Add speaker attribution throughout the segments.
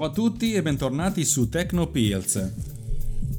Speaker 1: Ciao a tutti e bentornati su Tecnopills.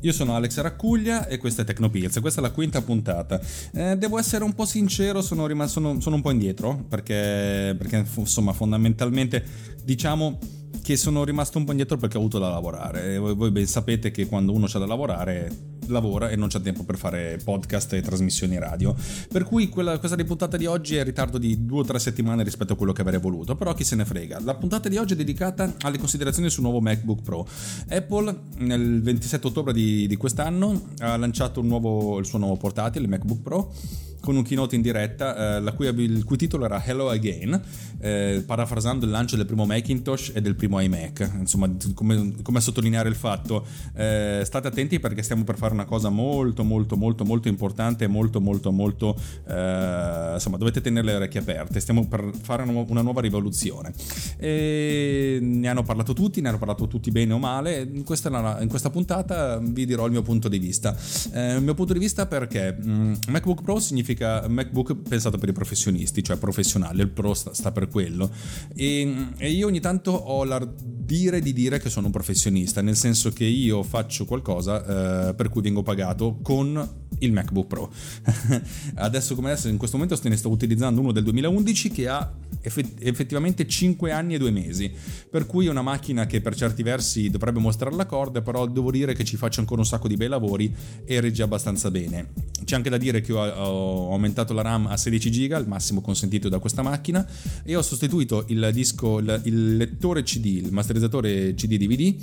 Speaker 1: Io sono Alex Raccuglia e questa è Tecnopills, questa è la quinta puntata. Eh, devo essere un po' sincero, sono, rimasto, sono, sono un po' indietro perché, perché insomma fondamentalmente diciamo che sono rimasto un po' indietro perché ho avuto da lavorare. Voi, voi ben sapete che quando uno c'ha da lavorare lavora e non c'ha tempo per fare podcast e trasmissioni radio. Per cui quella, questa di puntata di oggi è in ritardo di due o tre settimane rispetto a quello che avrei voluto, però chi se ne frega. La puntata di oggi è dedicata alle considerazioni sul nuovo MacBook Pro. Apple nel 27 ottobre di, di quest'anno ha lanciato nuovo, il suo nuovo portatile, il MacBook Pro con un keynote in diretta, eh, cui, il cui titolo era Hello Again, eh, parafrasando il lancio del primo Macintosh e del primo iMac. Insomma, come, come sottolineare il fatto, eh, state attenti perché stiamo per fare una cosa molto, molto, molto, molto importante e molto, molto, molto, eh, insomma, dovete tenere le orecchie aperte. Stiamo per fare una nuova rivoluzione. E ne hanno parlato tutti, ne hanno parlato tutti bene o male. In questa, in questa puntata vi dirò il mio punto di vista. Eh, il mio punto di vista perché mm, MacBook Pro significa significa MacBook pensato per i professionisti, cioè professionale, il Pro sta, sta per quello. E, e, io ogni tanto ho l'ardire di dire che sono un professionista, nel senso che io faccio qualcosa eh, per cui vengo pagato con il MacBook Pro. adesso come adesso in questo momento ne sto utilizzando uno del 2011 che ha effettivamente 5 anni e 2 mesi, per cui è una macchina che per certi versi dovrebbe mostrare la corda, però devo dire che ci faccio ancora un sacco di bei lavori e regge abbastanza bene. C'è anche da dire che ho, ho aumentato la RAM a 16 GB, il massimo consentito da questa macchina, e ho sostituito il disco, il, il lettore CD, il masterizzatore CD DVD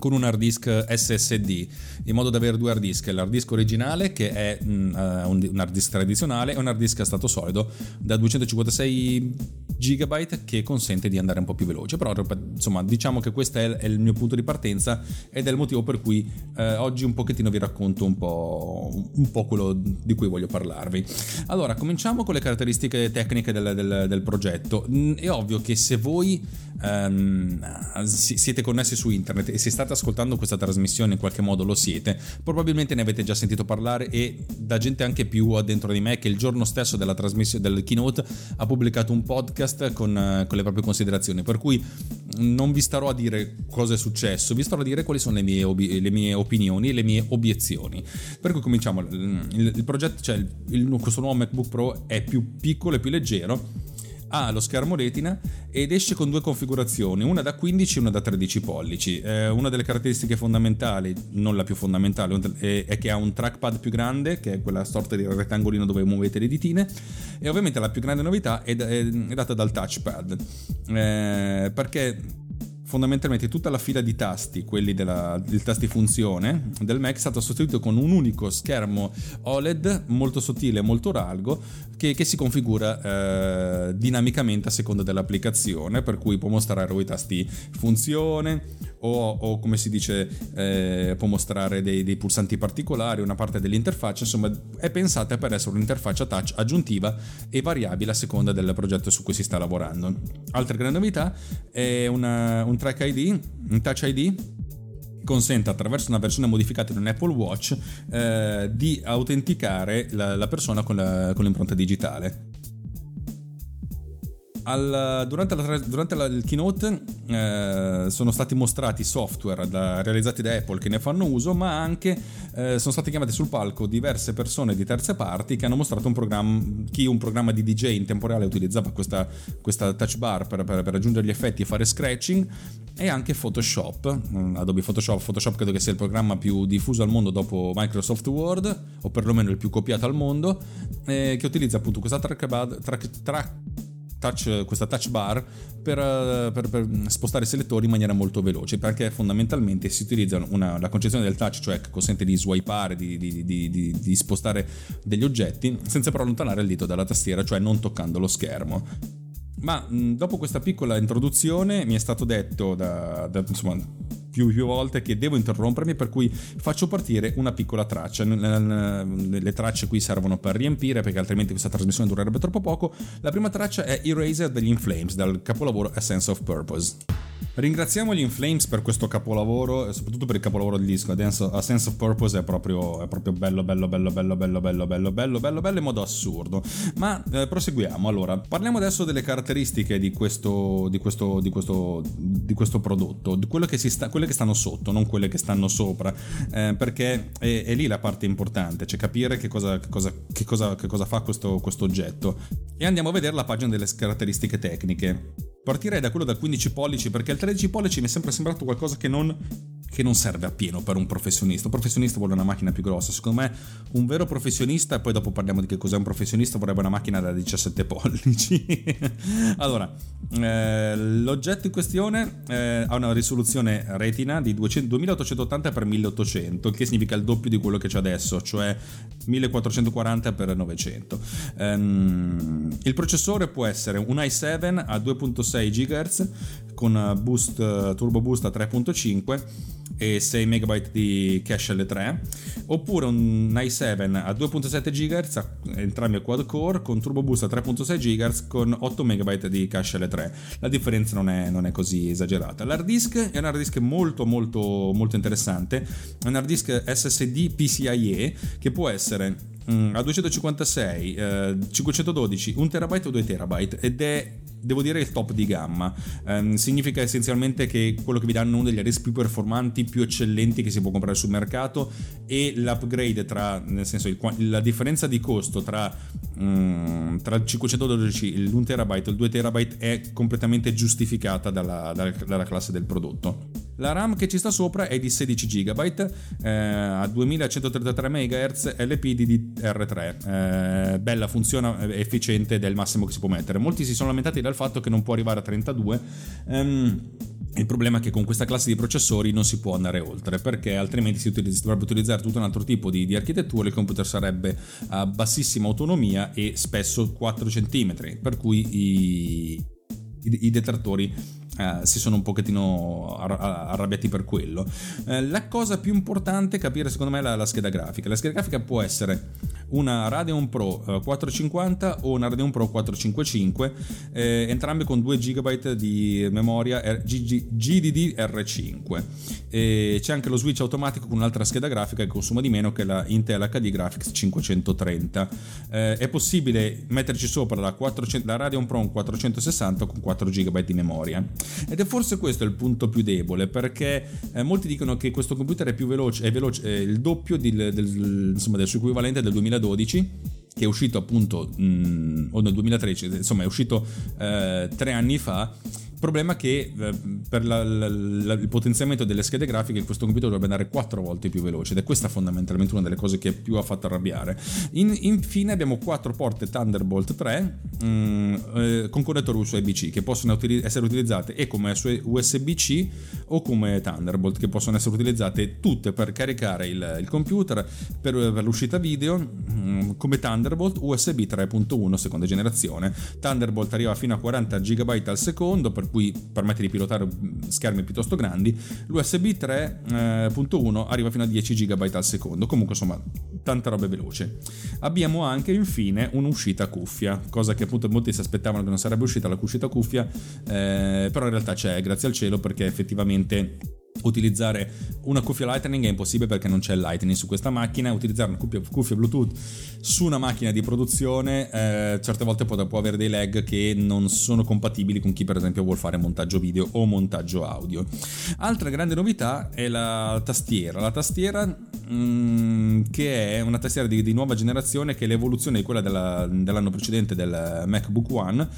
Speaker 1: con un hard disk SSD in modo da avere due hard disk l'hard disk originale che è uh, un, hard disk tradizionale e un hard disk a stato solido da 256 GB che consente di andare un po' più veloce. Però insomma diciamo che questo è, il mio punto di partenza ed è il motivo per cui uh, oggi un pochettino vi racconto un po', un po', quello di cui voglio parlarvi. Allora cominciamo con le caratteristiche tecniche del, del, del progetto. È ovvio che se voi um, siete connessi su internet e se state ascoltando questa trasmissione in qualche modo lo siete, probabilmente ne avete già sentito parlare e da gente anche più addentro di me che il giorno stesso della trasmissione del keynote ha pubblicato un podcast con, con le proprie considerazioni, per cui non vi starò a dire cosa è successo, vi starò a dire quali sono le mie, obi- le mie opinioni e le mie obiezioni. Per cui cominciamo, il, il progetto, cioè il, il, questo nuovo MacBook Pro è più piccolo e più leggero ha lo schermo retina ed esce con due configurazioni, una da 15 e una da 13 pollici. Eh, una delle caratteristiche fondamentali, non la più fondamentale, è, che ha un trackpad più grande, che è quella sorta di rettangolino dove muovete le ditine, e ovviamente la più grande novità è, è, è data dal touchpad, eh, perché fondamentalmente tutta la fila di tasti, quelli della, del tasti funzione del Mac, è stata sostituita con un unico schermo OLED molto sottile, molto largo, che, che si configura eh, dinamicamente a seconda dell'applicazione, per cui può mostrare i tasti funzione o, o come si dice, eh, può mostrare dei, dei, pulsanti particolari, una parte dell'interfaccia, insomma è pensata per essere un'interfaccia touch aggiuntiva e variabile a seconda del progetto su cui si sta lavorando. Altra grande novità è una, un Track ID, un Touch ID consente attraverso una versione modificata di un Apple Watch eh, di autenticare la, la persona con, la, con l'impronta digitale al, durante, la, durante la, il keynote eh, sono stati mostrati software da, realizzati da Apple che ne fanno uso, ma anche eh, sono state chiamate sul palco diverse persone di terze parti che hanno mostrato un programma, chi un programma di DJ in tempo reale utilizzava questa, questa touch bar per, per, per aggiungere gli effetti e fare scratching e anche Photoshop, mm, Adobe Photoshop, Photoshop credo che sia il programma più diffuso al mondo dopo Microsoft Word, o perlomeno il più copiato al mondo, eh, che utilizza appunto questa trackpad, track, track touch, questa touch bar per, eh, per, per, spostare i selettori in maniera molto veloce perché fondamentalmente si utilizza una, la concezione del touch cioè che consente di swipeare di, di, di, di, spostare degli oggetti senza però allontanare il dito dalla tastiera cioè non toccando lo schermo ma dopo questa piccola introduzione mi è stato detto da, da insomma più, più volte che devo interrompermi, per cui faccio partire una piccola traccia. Le tracce qui servono per riempire, perché altrimenti questa trasmissione durerebbe troppo poco. La prima traccia è Eraser degli Inflames, dal capolavoro A Sense of Purpose. Ringraziamo gli Inflames per questo capolavoro e soprattutto per il capolavoro del disco. A Sense of Purpose è proprio, è proprio bello, bello, bello, bello, bello, bello, bello, bello, bello, bello in modo assurdo. Ma eh, proseguiamo. Allora, parliamo adesso delle caratteristiche di questo, di questo, di questo, di questo prodotto, di quello che si sta, quelle che stanno sotto, non quelle che stanno sopra, eh, perché è, è, lì la parte importante, cioè capire che cosa, che cosa, che cosa, che cosa fa questo, questo oggetto. E andiamo a vedere la pagina delle caratteristiche tecniche. Partirei da quello da 15 pollici perché il 13 pollici mi è sempre sembrato qualcosa che non che non serve appieno per un professionista. Un professionista vuole una macchina più grossa. Secondo me, un vero professionista, e poi dopo parliamo di che cos'è un professionista, vorrebbe una macchina da 17 pollici. allora, eh, l'oggetto in questione eh, ha una risoluzione retina di 200, 2880x1800, il che significa il doppio di quello che c'è adesso, cioè 1440x900. Um, il processore può essere un i7 a 2.6 GHz con boost, turbo boost a 3.5 e 6 MB di cache L3 oppure un i7 a 2.7 GHz entrambi a quad core con turbo boost a 3.6 GHz con 8 MB di cache L3 la differenza non è, non è così esagerata. L'hard disk è un hard disk molto molto molto interessante. È un hard disk SSD PCIe che può essere mm, a 256 eh, 512 1 TB o 2 TB ed è devo dire il top di gamma. Um, significa essenzialmente che quello che vi danno uno degli adesso più performanti, più eccellenti che si può comprare sul mercato e l'upgrade tra, nel senso, il, la differenza di costo tra, um, tra il 512, l'1 TB e il 2 TB è completamente giustificata dalla, dalla, dalla classe del prodotto. La RAM che ci sta sopra è di 16 GB eh, a 2133 MHz LPDDR3. Eh, bella, funziona, è efficiente ed è il massimo che si può mettere. Molti si sono lamentati dal fatto che non può arrivare a 32. Um, il problema è che con questa classe di processori non si può andare oltre perché altrimenti si, utilizz- si dovrebbe utilizzare tutto un altro tipo di, di architettura, il computer sarebbe a bassissima autonomia e spesso 4 cm, per cui i, i, i detrattori eh, si sono un pochettino arrabbiati per quello. Eh, la cosa più importante è capire secondo me la, la, scheda grafica. La scheda grafica può essere una Radeon Pro eh, 450 o una Radeon Pro 455, eh, entrambe con 2 GB di memoria R- GDDR5. E c'è anche lo switch automatico con un'altra scheda grafica che consuma di meno che la Intel HD Graphics 530. Eh, è possibile metterci sopra la, 400, la Radeon Pro 460 con 4 GB di memoria. Ed è forse questo il punto più debole, perché eh, molti dicono che questo computer è più veloce, è veloce, è il doppio del, del, insomma, del suo equivalente del 2012 che è uscito appunto mh, mm, o nel 2013, insomma è uscito eh, tre anni fa problema che eh, per la, la, la, il potenziamento delle schede grafiche questo computer dovrebbe andare quattro volte più veloce ed è questa fondamentalmente una delle cose che più ha fatto arrabbiare. In, infine abbiamo quattro porte Thunderbolt 3 mh, mm, eh, con connettore USB-C che possono utili- essere utilizzate e come USB-C o come Thunderbolt che possono essere utilizzate tutte per caricare il, il computer per, per, l'uscita video mm, come Thunderbolt USB 3.1 seconda generazione. Thunderbolt arriva fino a 40 GB al secondo per cui permette di pilotare schermi piuttosto grandi, l'USB 3.1 arriva fino a 10 GB al secondo, comunque insomma tanta roba veloce. Abbiamo anche infine un'uscita cuffia, cosa che appunto molti si aspettavano che non sarebbe uscita la uscita cuffia, eh, però in realtà c'è, grazie al cielo, perché effettivamente utilizzare una cuffia Lightning è impossibile perché non c'è Lightning su questa macchina. Utilizzare una cuffia, cuffia Bluetooth su una macchina di produzione eh, certe volte può, può, avere dei lag che non sono compatibili con chi per esempio vuole fare montaggio video o montaggio audio. Altra grande novità è la tastiera. La tastiera mm, che è una tastiera di, di, nuova generazione che è l'evoluzione di quella della, dell'anno precedente del MacBook One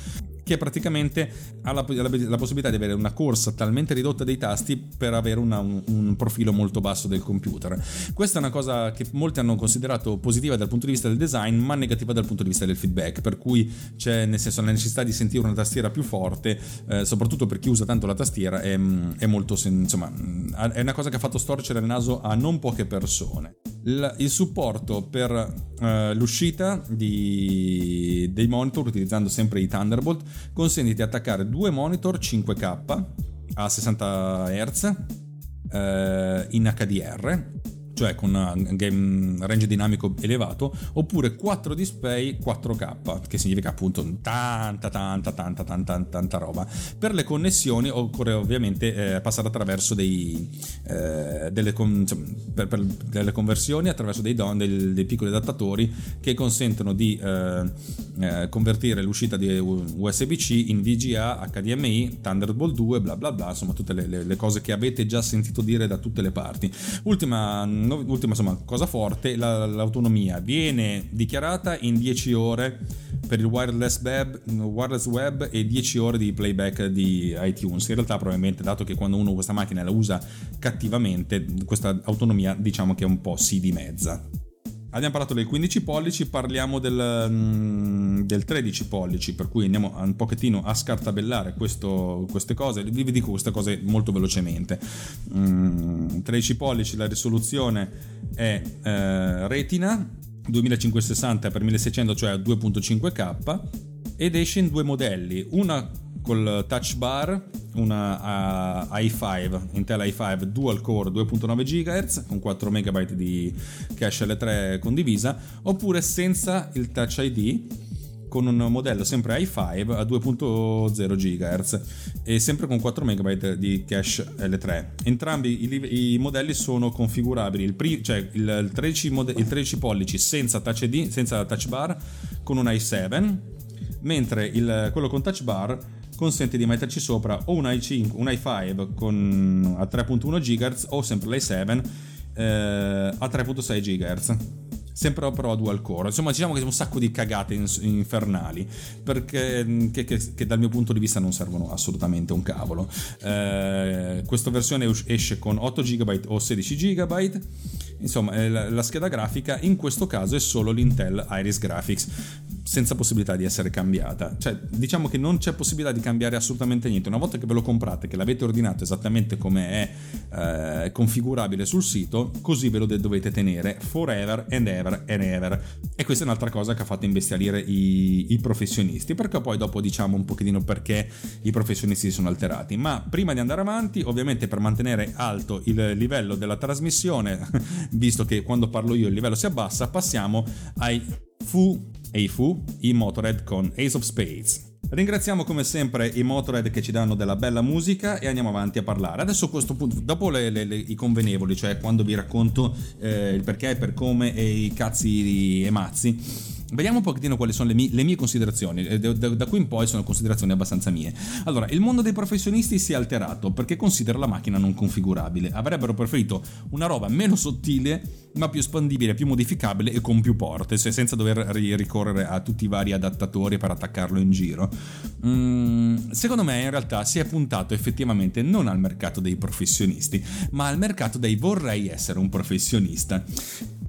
Speaker 1: che praticamente ha la, la, la, possibilità di avere una corsa talmente ridotta dei tasti per avere una, un, un, profilo molto basso del computer. Questa è una cosa che molti hanno considerato positiva dal punto di vista del design, ma negativa dal punto di vista del feedback, per cui c'è nel senso la necessità di sentire una tastiera più forte, eh, soprattutto per chi usa tanto la tastiera, è, è molto insomma, è una cosa che ha fatto storcere il naso a non poche persone. Il, il supporto per uh, l'uscita di, dei monitor utilizzando sempre i Thunderbolt consente di attaccare due monitor 5K a 60 Hz uh, in HDR cioè con un game range dinamico elevato, oppure 4 display 4K, che significa appunto tanta, tanta, tanta, tanta, tanta roba. Per le connessioni occorre ovviamente eh, passare attraverso dei, eh, delle, con, cioè, per, per delle, conversioni, attraverso dei, don, dei, dei, piccoli adattatori che consentono di eh, eh convertire l'uscita di USB-C in VGA, HDMI, Thunderbolt 2, bla bla bla, insomma tutte le, le, le cose che avete già sentito dire da tutte le parti. Ultima, no, ultima insomma, cosa forte, la, l'autonomia viene dichiarata in 10 ore per il wireless web, wireless web e 10 ore di playback di iTunes. In realtà probabilmente dato che quando uno questa macchina la usa cattivamente, questa autonomia diciamo che è un po' sì di mezza. Abbiamo parlato del 15 pollici, parliamo del, mm, del 13 pollici, per cui andiamo un pochettino a scartabellare questo, queste cose. Vi dico queste cose molto velocemente. Mm, 13 pollici, la risoluzione è eh, retina, 2560 x 1600, cioè 2.5K, ed esce in due modelli, una col touch bar una uh, i5 Intel i5 dual core 2.9 GHz con 4 MB di cache L3 condivisa oppure senza il touch ID con un modello sempre i5 a 2.0 GHz e sempre con 4 MB di cache L3. Entrambi i, i modelli sono configurabili, il, pri, cioè il, 13 mode, il 13 pollici senza touch ID, senza touch bar con un i7, mentre il, quello con touch bar consente di metterci sopra o un i5, un i5 con, a 3.1 GHz o sempre l'i7 eh, a 3.6 GHz sempre però a dual core. Insomma, diciamo che c'è un sacco di cagate infernali perché che, che, che, dal mio punto di vista non servono assolutamente un cavolo. Eh, questa versione esce con 8 GB o 16 GB. Insomma, eh, la, la scheda grafica in questo caso è solo l'Intel Iris Graphics senza possibilità di essere cambiata. Cioè, diciamo che non c'è possibilità di cambiare assolutamente niente. Una volta che ve lo comprate, che l'avete ordinato esattamente come è eh, configurabile sul sito, così ve lo dovete tenere forever and ever and ever. E questa è un'altra cosa che ha fatto imbestialire i, i professionisti, perché poi dopo diciamo un pochettino perché i professionisti si sono alterati. Ma prima di andare avanti, ovviamente per mantenere alto il livello della trasmissione, visto che quando parlo io il livello si abbassa, passiamo ai fu Eifu, i Motorhead con Ace of Spades. Ringraziamo come sempre i Motorhead che ci danno della bella musica e andiamo avanti a parlare. Adesso a questo punto, dopo le, le, le, i convenevoli, cioè quando vi racconto eh, il perché, per come e i cazzi e mazzi, Vediamo un pochettino quali sono le mie, le mie considerazioni, da, da, da, qui in poi sono considerazioni abbastanza mie. Allora, il mondo dei professionisti si è alterato perché considera la macchina non configurabile. Avrebbero preferito una roba meno sottile, ma più espandibile, più modificabile e con più porte, cioè senza dover ricorrere a tutti i vari adattatori per attaccarlo in giro. Mm, secondo me in realtà si è puntato effettivamente non al mercato dei professionisti, ma al mercato dei vorrei essere un professionista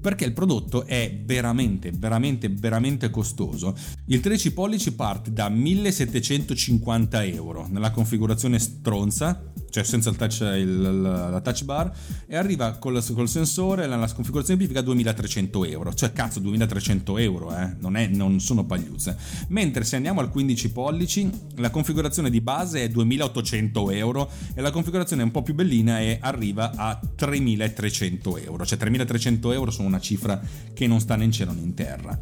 Speaker 1: perché il prodotto è veramente, veramente, veramente costoso. Il 13 pollici parte da 1750 euro nella configurazione stronza cioè senza il touch, il, la touch bar, e arriva col, col sensore, la, la configurazione amplifica a 2300 euro. Cioè, cazzo, 2300 euro, eh? non, è, non sono pagliuzze. Mentre se andiamo al 15 pollici, la configurazione di base è 2800 euro e la configurazione un po' più bellina e arriva a 3300 euro. Cioè, 3300 euro sono una cifra che non sta né in cielo né in terra.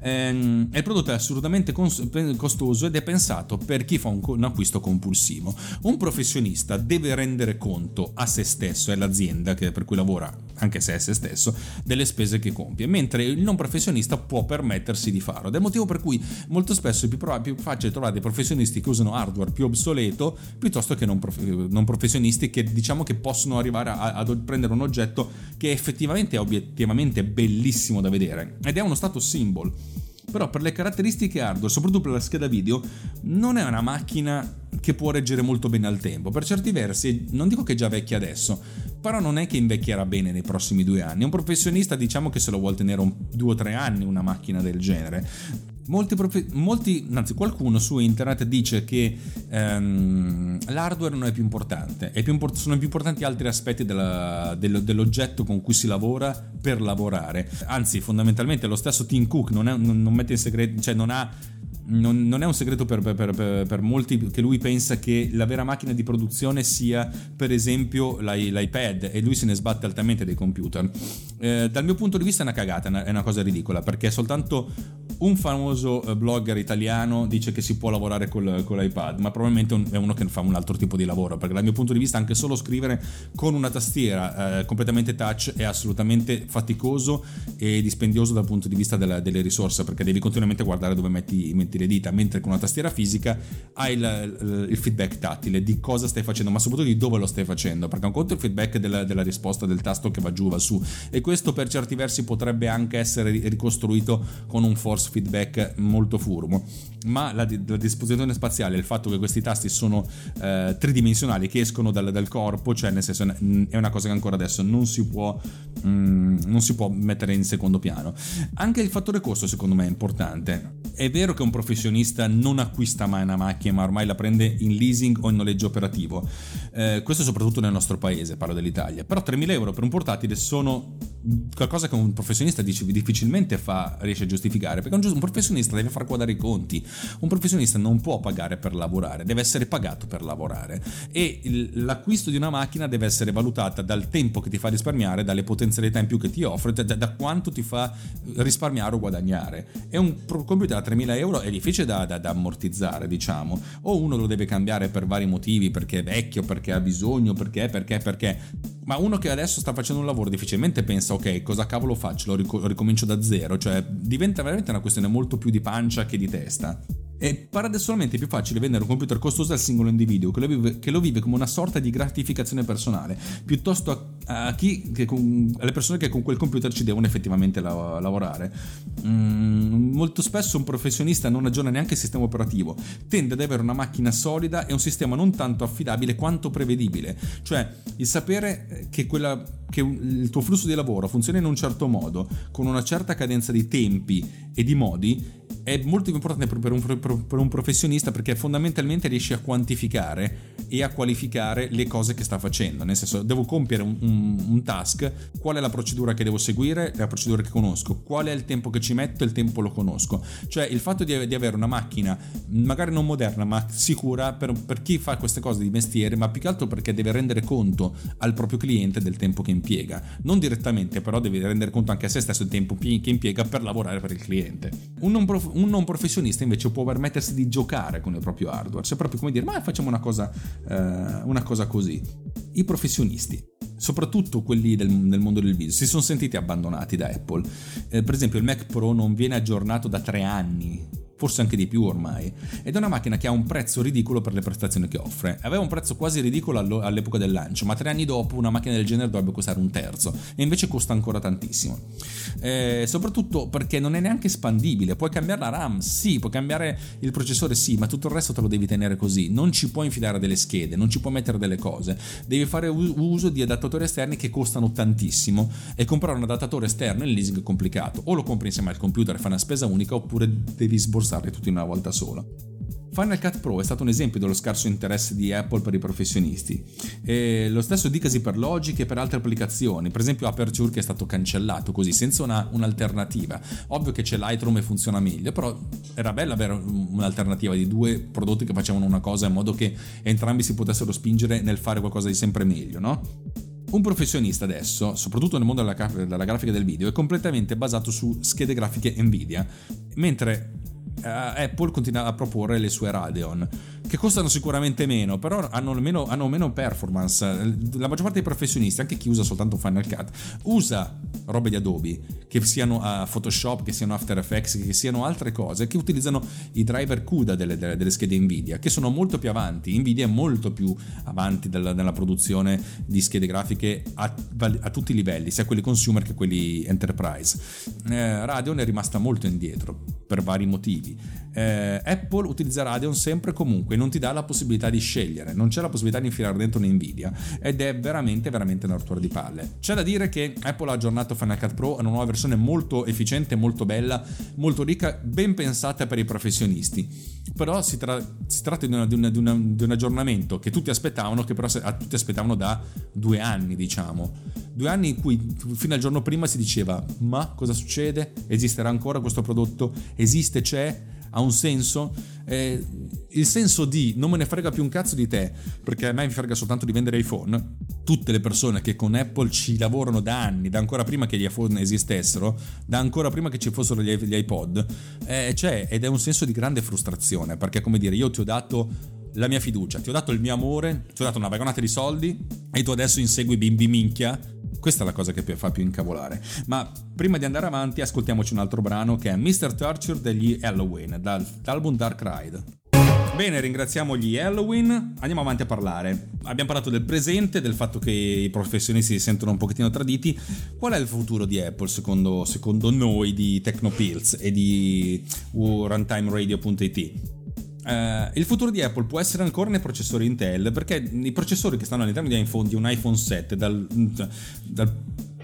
Speaker 1: Ehm, il prodotto è assolutamente costoso ed è pensato per chi fa un, acquisto compulsivo. Un professionista deve rendere conto a se stesso e all'azienda per cui lavora, anche se è se stesso, delle spese che compie, mentre il non professionista può permettersi di farlo. Ed è il motivo per cui molto spesso è più, più facile trovare dei professionisti che usano hardware più obsoleto piuttosto che non, prof- non professionisti che diciamo che possono arrivare a, a, prendere un oggetto che effettivamente è obiettivamente bellissimo da vedere ed è uno status symbol però per le caratteristiche hardware, soprattutto per la scheda video, non è una macchina che può reggere molto bene al tempo. Per certi versi, non dico che è già vecchia adesso, però non è che invecchierà bene nei prossimi due anni. Un professionista diciamo che se lo vuole tenere un, due o tre anni una macchina del genere. Molti, profe- molti, anzi qualcuno su internet dice che um, l'hardware non è più importante, è più import- sono più importanti altri aspetti della, dello, dell'oggetto con cui si lavora per lavorare. Anzi, fondamentalmente lo stesso Tim Cook non, è, non, non mette in segreto, cioè non ha non, non è un segreto per, per, per, per, molti che lui pensa che la vera macchina di produzione sia per esempio l'i, l'iPad e lui se ne sbatte altamente dei computer. Eh, dal mio punto di vista è una cagata, è una, cosa ridicola perché soltanto un famoso eh, blogger italiano dice che si può lavorare col, con l'iPad, ma probabilmente è uno che fa un altro tipo di lavoro, perché dal mio punto di vista anche solo scrivere con una tastiera eh, completamente touch è assolutamente faticoso e dispendioso dal punto di vista della, delle risorse, perché devi continuamente guardare dove metti, metti, le dita, mentre con una tastiera fisica hai il, il, feedback tattile di cosa stai facendo, ma soprattutto di dove lo stai facendo, perché un conto il feedback della, della risposta del tasto che va giù, va su, e questo per certi versi potrebbe anche essere ricostruito con un force feedback molto furbo, ma la, la disposizione spaziale, il fatto che questi tasti sono eh, tridimensionali, che escono dal, dal, corpo, cioè nel senso è una cosa che ancora adesso non si, può, mm, non si può mettere in secondo piano. Anche il fattore costo secondo me è importante. È vero che un professionista non acquista mai una macchina, ma ormai la prende in leasing o in noleggio operativo. Eh, questo soprattutto nel nostro paese, parlo dell'Italia. Però 3.000 euro per un portatile sono qualcosa che un professionista difficilmente fa, riesce a giustificare, perché un, professionista deve far quadrare i conti, un professionista non può pagare per lavorare, deve essere pagato per lavorare. E l'acquisto di una macchina deve essere valutata dal tempo che ti fa risparmiare, dalle potenzialità in più che ti offre, da, da quanto ti fa risparmiare o guadagnare. E un computer a 3.000 euro è difficile da, da, da ammortizzare, diciamo, o uno lo deve cambiare per vari motivi, perché è vecchio, perché ha bisogno, perché, perché, perché. Ma uno che adesso sta facendo un lavoro difficilmente pensa ok cosa cavolo faccio, lo ric- ricomincio da zero, cioè diventa veramente una questione molto più di pancia che di testa. È paradossalmente più facile vendere un computer costoso al singolo individuo che lo vive, che lo vive come una sorta di gratificazione personale, piuttosto a, a chi, con, alle persone che con quel computer ci devono effettivamente la, lavorare. Mm, molto spesso un professionista non aggiorna neanche il sistema operativo, tende ad avere una macchina solida e un sistema non tanto affidabile quanto prevedibile, cioè il sapere che, quella, che il tuo flusso di lavoro funziona in un certo modo, con una certa cadenza di tempi e di modi, è molto importante per un, per un, professionista perché fondamentalmente riesce a quantificare e a qualificare le cose che sta facendo. Nel senso, devo compiere un, un, un, task, qual è la procedura che devo seguire, la procedura che conosco, qual è il tempo che ci metto il tempo lo conosco. Cioè il fatto di, di avere una macchina, magari non moderna, ma sicura per, per chi fa queste cose di mestiere, ma più che altro perché deve rendere conto al proprio cliente del tempo che impiega. Non direttamente, però deve rendere conto anche a se stesso del tempo che impiega per lavorare per il cliente. Un non, prof- un non professionista invece può permettersi di giocare con il proprio hardware, cioè proprio come dire, ma facciamo una cosa, eh, una cosa così. I professionisti, soprattutto quelli del, del, mondo del video, si sono sentiti abbandonati da Apple. Eh, per esempio il Mac Pro non viene aggiornato da tre anni forse anche di più ormai, ed è una macchina che ha un prezzo ridicolo per le prestazioni che offre. Aveva un prezzo quasi ridicolo all'epoca del lancio, ma tre anni dopo una macchina del genere dovrebbe costare un terzo, e invece costa ancora tantissimo. Eh, soprattutto perché non è neanche espandibile, puoi cambiare la RAM, sì, puoi cambiare il processore, sì, ma tutto il resto te lo devi tenere così, non ci puoi infilare delle schede, non ci puoi mettere delle cose, devi fare uso di adattatori esterni che costano tantissimo e comprare un adattatore esterno in leasing è complicato, o lo compri insieme al computer e fai una spesa unica oppure devi sborsare sborsarli tutti in una volta sola. Final Cut Pro è stato un esempio dello scarso interesse di Apple per i professionisti. E lo stesso dicasi per Logic e per altre applicazioni, per esempio Aperture che è stato cancellato così, senza una, un'alternativa. Ovvio che c'è Lightroom e funziona meglio, però era bello avere un'alternativa di due prodotti che facevano una cosa in modo che entrambi si potessero spingere nel fare qualcosa di sempre meglio, no? Un professionista adesso, soprattutto nel mondo della, della grafica del video, è completamente basato su schede grafiche Nvidia, mentre Apple continua a proporre le sue Radeon, che costano sicuramente meno, però hanno meno, hanno meno performance. La maggior parte dei professionisti, anche chi usa soltanto Final Cut, usa robe di Adobe, che siano uh, Photoshop, che siano After Effects, che siano altre cose, che utilizzano i driver CUDA delle, delle, delle schede Nvidia, che sono molto più avanti. Nvidia è molto più avanti della, nella produzione di schede grafiche a, a, tutti i livelli, sia quelli consumer che quelli enterprise. Eh, Radeon è rimasta molto indietro per vari motivi. Eh, Apple utilizza Radeon sempre e comunque, non ti dà la possibilità di scegliere, non c'è la possibilità di infilare dentro un'Nvidia ed è veramente veramente una rottura di palle. C'è da dire che Apple ha aggiornato Final Cut Pro a una nuova versione molto efficiente, molto bella, molto ricca, ben pensata per i professionisti. Però si, tra- si tratta di, una, di, una, di, una, di, un aggiornamento che tutti aspettavano, che però tutti aspettavano da due anni, diciamo. Due anni in cui fino al giorno prima si diceva: Ma cosa succede? Esisterà ancora questo prodotto? Esiste? C'è? Ha un senso? Eh, il senso di non me ne frega più un cazzo di te, perché a me mi frega soltanto di vendere iPhone. Tutte le persone che con Apple ci lavorano da anni, da ancora prima che gli iPhone esistessero, da ancora prima che ci fossero gli, iPod, eh, c'è ed è un senso di grande frustrazione, perché come dire, io ti ho dato la mia fiducia, ti ho dato il mio amore, ti ho dato una vagonata di soldi e tu adesso insegui bimbi minchia. Questa è la cosa che fa più incavolare. Ma prima di andare avanti, ascoltiamoci un altro brano che è Mr. Torture degli Halloween, dall'album Dark Ride. Bene, ringraziamo gli Halloween. Andiamo avanti a parlare. Abbiamo parlato del presente, del fatto che i professionisti si sentono un pochettino traditi. Qual è il futuro di Apple secondo, secondo noi di Technopills e di runtimeradio.it? Uh, il futuro di Apple può essere ancora nei processori Intel perché i processori che stanno all'interno di iPhone, di un iPhone 7 dal, dal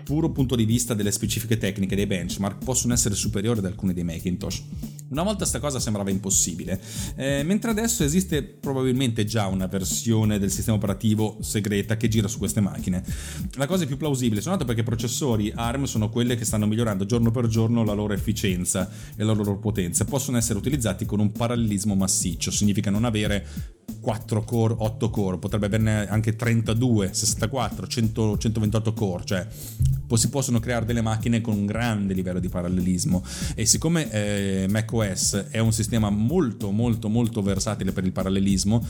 Speaker 1: puro punto di vista delle specifiche tecniche dei benchmark possono essere superiori ad alcuni dei Macintosh. Una volta questa cosa sembrava impossibile, eh, mentre adesso esiste probabilmente già una versione del sistema operativo segreta che gira su queste macchine. La cosa è più plausibile, sono perché i processori ARM sono quelle che stanno migliorando giorno per giorno la loro efficienza e la loro potenza, possono essere utilizzati con un parallelismo massiccio, significa non avere 4 core, 8 core, potrebbe averne anche 32, 64, 100, 128 core, cioè si possono creare delle macchine con un grande livello di parallelismo e siccome eh, macOS è un sistema molto molto molto versatile per il parallelismo,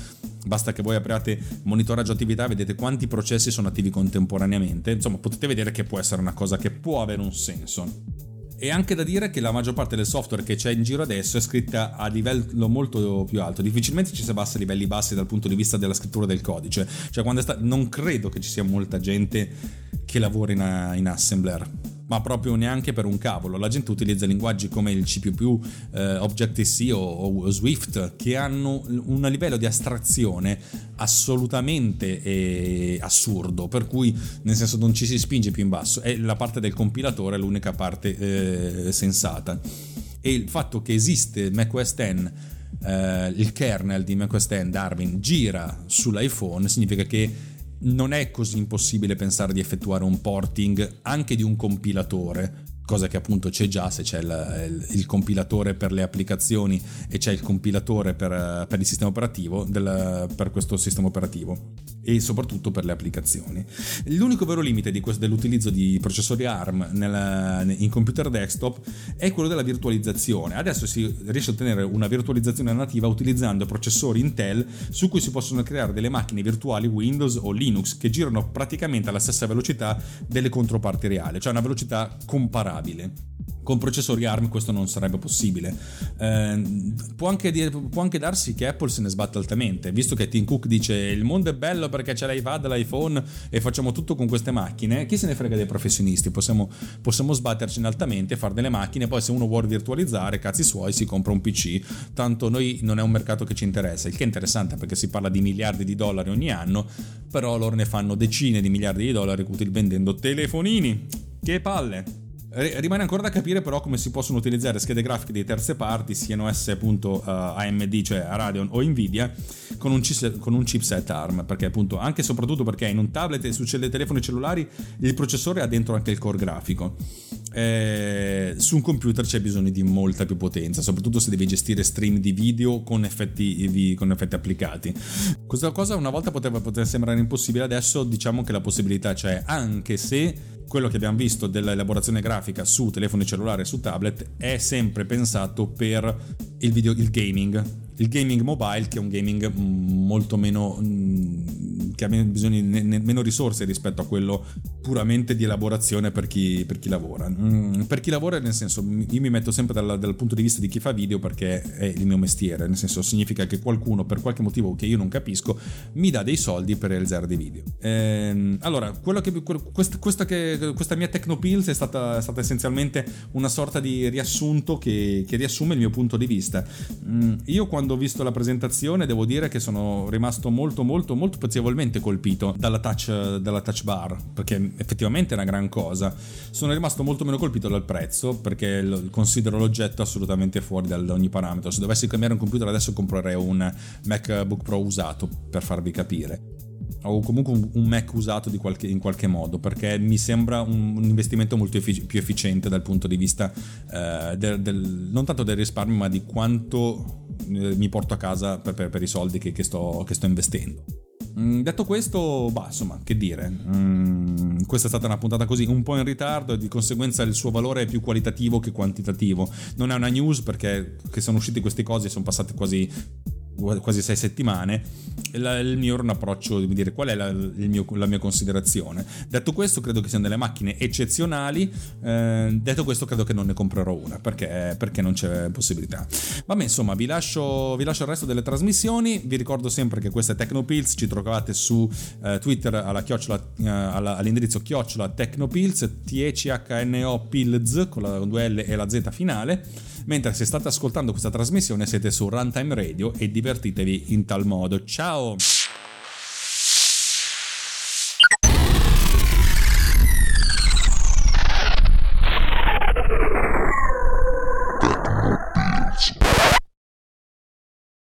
Speaker 1: basta che voi apriate monitoraggio attività vedete quanti processi sono attivi contemporaneamente, insomma potete vedere che può essere una cosa che può avere un senso. E anche da dire che la maggior parte del software che c'è in giro adesso è scritta a livello molto più alto. Difficilmente ci si abbassa a livelli bassi dal punto di vista della scrittura del codice. Cioè, sta... non credo che ci sia molta gente che lavora in, in assembler ma proprio neanche per un cavolo. La gente utilizza linguaggi come il C++, eh, Objective-C o, o, Swift che hanno un livello di astrazione assolutamente eh, assurdo, per cui nel senso non ci si spinge più in basso. E la parte del compilatore è l'unica parte eh, sensata. E il fatto che esiste macOS 10 Uh, il kernel di macOS 10 Darwin gira sull'iPhone significa che non è così impossibile pensare di effettuare un porting anche di un compilatore cosa che appunto c'è già se c'è il, il, il compilatore per le applicazioni e c'è il compilatore per, per il sistema operativo del, per questo sistema operativo e soprattutto per le applicazioni. L'unico vero limite questo, dell'utilizzo di processori ARM nella, in computer desktop è quello della virtualizzazione. Adesso si riesce a ottenere una virtualizzazione nativa utilizzando processori Intel su cui si possono creare delle macchine virtuali Windows o Linux che girano praticamente alla stessa velocità delle controparti reali, cioè una velocità comparabile. Con processori ARM questo non sarebbe possibile. Eh, può, anche dire, può, anche darsi che Apple se ne sbatta altamente, visto che Tim Cook dice il mondo è bello perché c'è l'iPad, l'iPhone e facciamo tutto con queste macchine. Chi se ne frega dei professionisti? Possiamo, possiamo sbatterci altamente, fare delle macchine, poi se uno vuole virtualizzare, cazzi suoi, si compra un PC. Tanto noi non è un mercato che ci interessa, il che è interessante perché si parla di miliardi di dollari ogni anno, però loro ne fanno decine di miliardi di dollari vendendo telefonini. Che palle! Rimane ancora da capire però come si possono utilizzare schede grafiche di terze parti, siano esse appunto uh, eh, AMD, cioè Radeon o Nvidia, con un, chipset, con un chipset ARM, perché appunto anche e soprattutto perché in un tablet e su telefoni cellulari il processore ha dentro anche il core grafico. Eh, su un computer c'è bisogno di molta più potenza, soprattutto se devi gestire stream di video con effetti, con effetti applicati. Questa cosa una volta poteva, poteva sembrare impossibile, adesso diciamo che la possibilità c'è, anche se quello che abbiamo visto dell'elaborazione grafica su telefoni cellulari e su tablet è sempre pensato per il, video, il gaming. Il gaming mobile, che è un gaming molto meno mm, che ha bisogno di meno risorse rispetto a quello puramente di elaborazione per chi, per chi lavora. Mm, per chi lavora, nel senso, io mi metto sempre dal, dal, punto di vista di chi fa video perché è il mio mestiere, nel senso significa che qualcuno, per qualche motivo che io non capisco, mi dà dei soldi per realizzare dei video. Ehm, allora, che, questa, questa, che, questa, mia Tecnopills è stata, è stata, essenzialmente una sorta di riassunto che, che riassume il mio punto di vista. Mm, io quando ho visto la presentazione devo dire che sono rimasto molto molto molto piacevolmente colpito dalla touch, dalla touch bar, perché effettivamente è una gran cosa. Sono rimasto molto meno colpito dal prezzo, perché considero l'oggetto assolutamente fuori da ogni parametro. Se dovessi cambiare un computer adesso comprerei un MacBook Pro usato, per farvi capire. o comunque un, Mac usato qualche, in qualche modo perché mi sembra un, un investimento molto effic- più efficiente dal punto di vista eh, del, del, non tanto del risparmio ma di quanto mi porto a casa per, per, per i soldi che, che, sto, che sto investendo. Mm, detto questo, bah, insomma, che dire, mm, questa è stata una puntata così un po' in ritardo e di conseguenza il suo valore è più qualitativo che quantitativo. Non è una news perché sono usciti queste cose sono passate quasi quasi sei settimane, la, il mio era un approccio di dire qual è la, mio, la, mia considerazione. Detto questo, credo che siano delle macchine eccezionali. Eh, detto questo, credo che non ne comprerò una perché, perché non c'è possibilità. Vabbè, insomma, vi lascio, vi lascio, il resto delle trasmissioni. Vi ricordo sempre che questa è Tecnopills. Ci trovate su eh, Twitter alla chiocciola, eh, alla, all'indirizzo chiocciola Tecnopills, T-E-C-H-N-O Pills con la 2 L e la Z finale. Mentre se state ascoltando questa trasmissione siete su Runtime Radio e divertitevi in tal modo. Ciao!